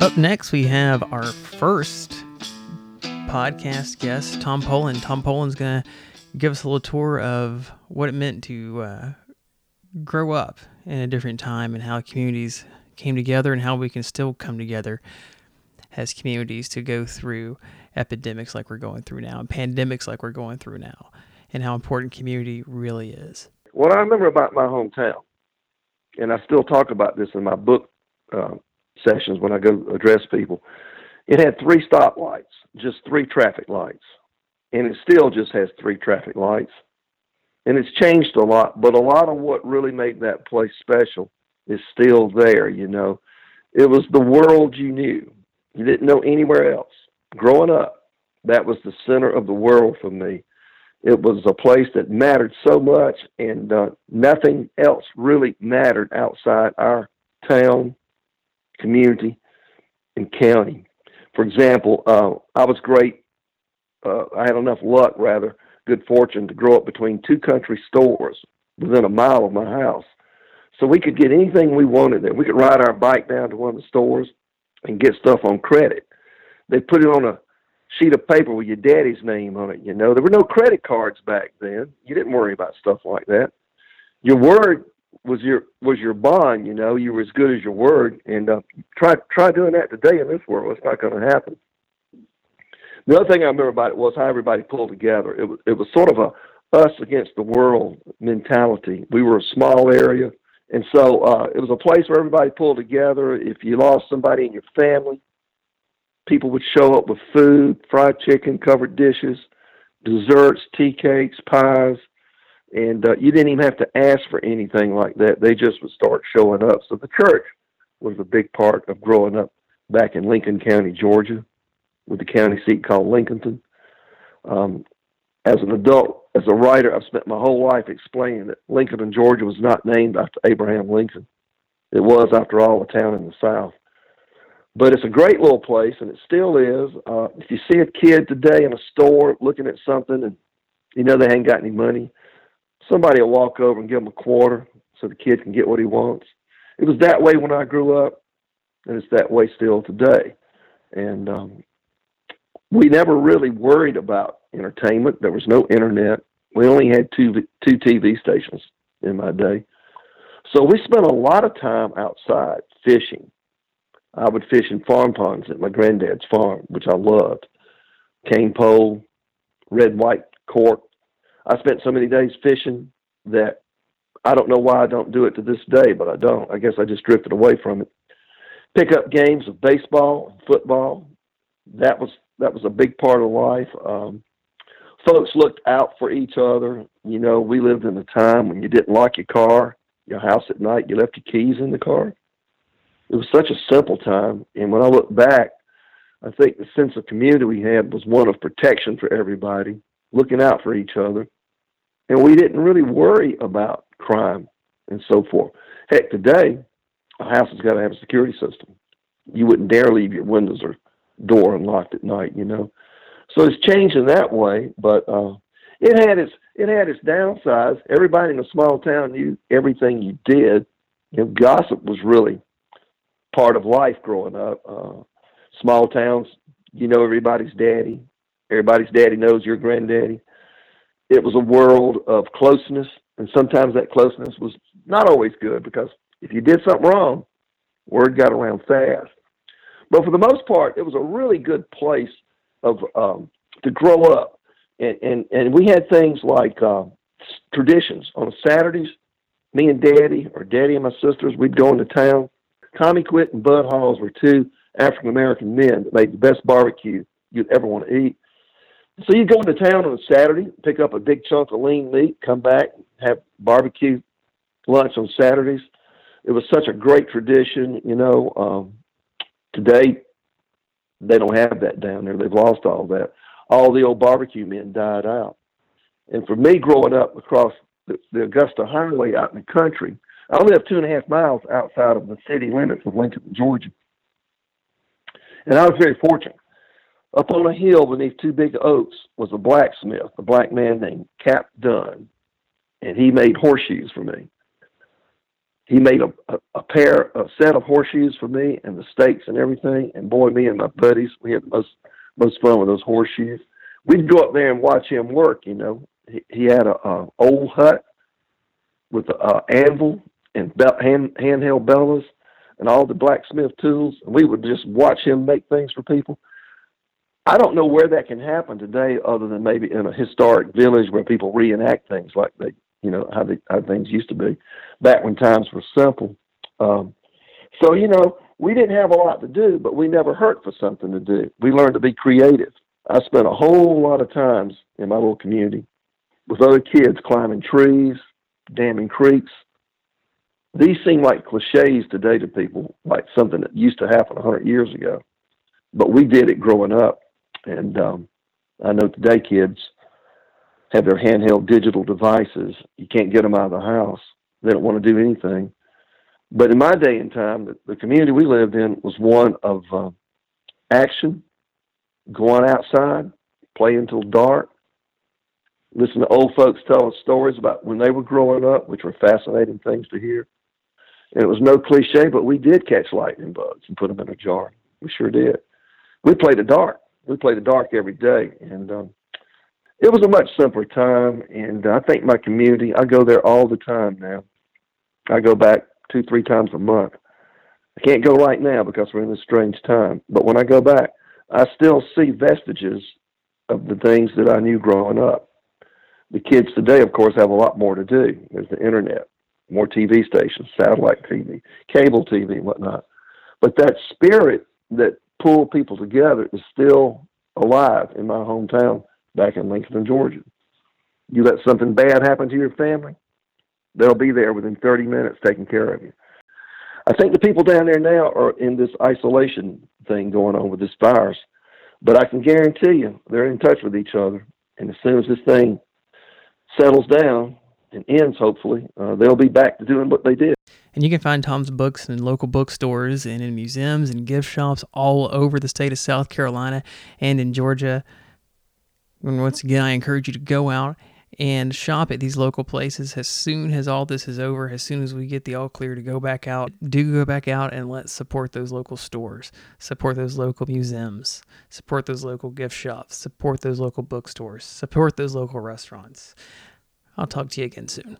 Up next, we have our first podcast guest, Tom Poland. Tom Poland's going to give us a little tour of what it meant to uh, grow up in a different time and how communities came together and how we can still come together as communities to go through epidemics like we're going through now and pandemics like we're going through now and how important community really is. What I remember about my hometown, and I still talk about this in my book uh, sessions when I go address people, it had three stoplights, just three traffic lights. And it still just has three traffic lights. And it's changed a lot, but a lot of what really made that place special is still there, you know. It was the world you knew. You didn't know anywhere else. Growing up, that was the center of the world for me. It was a place that mattered so much, and uh, nothing else really mattered outside our town, community, and county. For example, uh, I was great. Uh, I had enough luck, rather, good fortune to grow up between two country stores within a mile of my house. So we could get anything we wanted there. We could ride our bike down to one of the stores and get stuff on credit. They put it on a sheet of paper with your daddy's name on it. You know, there were no credit cards back then. You didn't worry about stuff like that. Your word was your was your bond. You know, you were as good as your word. And uh, try try doing that today in this world. It's not going to happen. The other thing I remember about it was how everybody pulled together. It was it was sort of a us against the world mentality. We were a small area, and so uh, it was a place where everybody pulled together. If you lost somebody in your family, people would show up with food, fried chicken, covered dishes, desserts, tea cakes, pies, and uh, you didn't even have to ask for anything like that. They just would start showing up. So the church was a big part of growing up back in Lincoln County, Georgia, with the county seat called Lincolnton. Um, as an adult, as a writer, I've spent my whole life explaining that Lincoln, Georgia, was not named after Abraham Lincoln. It was, after all, a town in the South. But it's a great little place, and it still is. Uh, if you see a kid today in a store looking at something and you know they ain't got any money, somebody will walk over and give him a quarter so the kid can get what he wants. It was that way when I grew up, and it's that way still today. And um, we never really worried about entertainment. There was no internet. We only had two two TV stations in my day, so we spent a lot of time outside fishing. I would fish in farm ponds at my granddad's farm, which I loved. Cane pole, red white cork. I spent so many days fishing that I don't know why I don't do it to this day, but I don't. I guess I just drifted away from it. Pick up games of baseball, football. That was that was a big part of life. Um, folks looked out for each other. You know, we lived in a time when you didn't lock your car, your house at night. You left your keys in the car it was such a simple time. And when I look back, I think the sense of community we had was one of protection for everybody, looking out for each other. And we didn't really worry about crime and so forth. Heck, today, a house has got to have a security system. You wouldn't dare leave your windows or door unlocked at night, you know. So it's changed in that way, but uh, it had its it had its downsides. Everybody in a small town knew everything you did. You know, gossip was really part of life growing up. Uh, small towns, you know everybody's daddy. Everybody's daddy knows your granddaddy. It was a world of closeness, and sometimes that closeness was not always good because if you did something wrong, word got around fast. But for the most part, it was a really good place of um, to grow up, and and and we had things like uh, traditions on Saturdays. Me and Daddy, or Daddy and my sisters, we'd go into town Tommy Quit and Bud Halls were two African American men that made the best barbecue you'd ever want to eat. So you go into town on a Saturday, pick up a big chunk of lean meat, come back, have barbecue lunch on Saturdays. It was such a great tradition, you know. Um, today, they don't have that down there. They've lost all that. All the old barbecue men died out. And for me, growing up across the, the Augusta Highway out in the country, I live two and a half miles outside of the city limits of Lincoln, Georgia. And I was very fortunate. Up on a hill beneath two big oaks was a blacksmith, a black man named Cap Dunn, and he made horseshoes for me. he made a, a, a pair, a set of horseshoes for me and the stakes and everything. And boy, me and my buddies, we had the most, most fun with those horseshoes. We'd go up there and watch him work, you know. He, he had a, a old hut with a, a anvil and belt, hand, handheld bellows and all the blacksmith tools. And we would just watch him make things for people. I don't know where that can happen today, other than maybe in a historic village where people reenact things like they, you know, how, they, how things used to be back when times were simple. Um, so you know, we didn't have a lot to do, but we never hurt for something to do. We learned to be creative. I spent a whole lot of times in my little community with other kids climbing trees, damming creeks. These seem like cliches today to people, like something that used to happen a hundred years ago. But we did it growing up, and um, I know today kids have their handheld digital devices. You can't get them out of the house. They don't want to do anything. But in my day and time, the, the community we lived in was one of uh, action, going outside, play until dark, listen to old folks tell us stories about when they were growing up, which were fascinating things to hear. And it was no cliche, but we did catch lightning bugs and put them in a jar. We sure did. We played the dark. We played the dark every day, and um, it was a much simpler time. And I think my community, I go there all the time now. I go back two, three times a month. I can't go right now because we're in this strange time. But when I go back, I still see vestiges of the things that I knew growing up. The kids today, of course, have a lot more to do. There's the internet, more TV stations, satellite TV, cable TV, and whatnot. But that spirit that pulled people together is still alive in my hometown back in Lincoln, Georgia. You let something bad happen to your family, they'll be there within 30 minutes taking care of you. I think the people down there now are in this isolation thing going on with this virus, but I can guarantee you they're in touch with each other. And as soon as this thing settles down and ends, hopefully, uh, they'll be back to doing what they did. And you can find Tom's books in local bookstores and in museums and gift shops all over the state of South Carolina and in Georgia. And once again, I encourage you to go out and shop at these local places as soon as all this is over, as soon as we get the all clear to go back out. Do go back out and let's support those local stores, support those local museums, support those local gift shops, support those local bookstores, support those local restaurants. I'll talk to you again soon.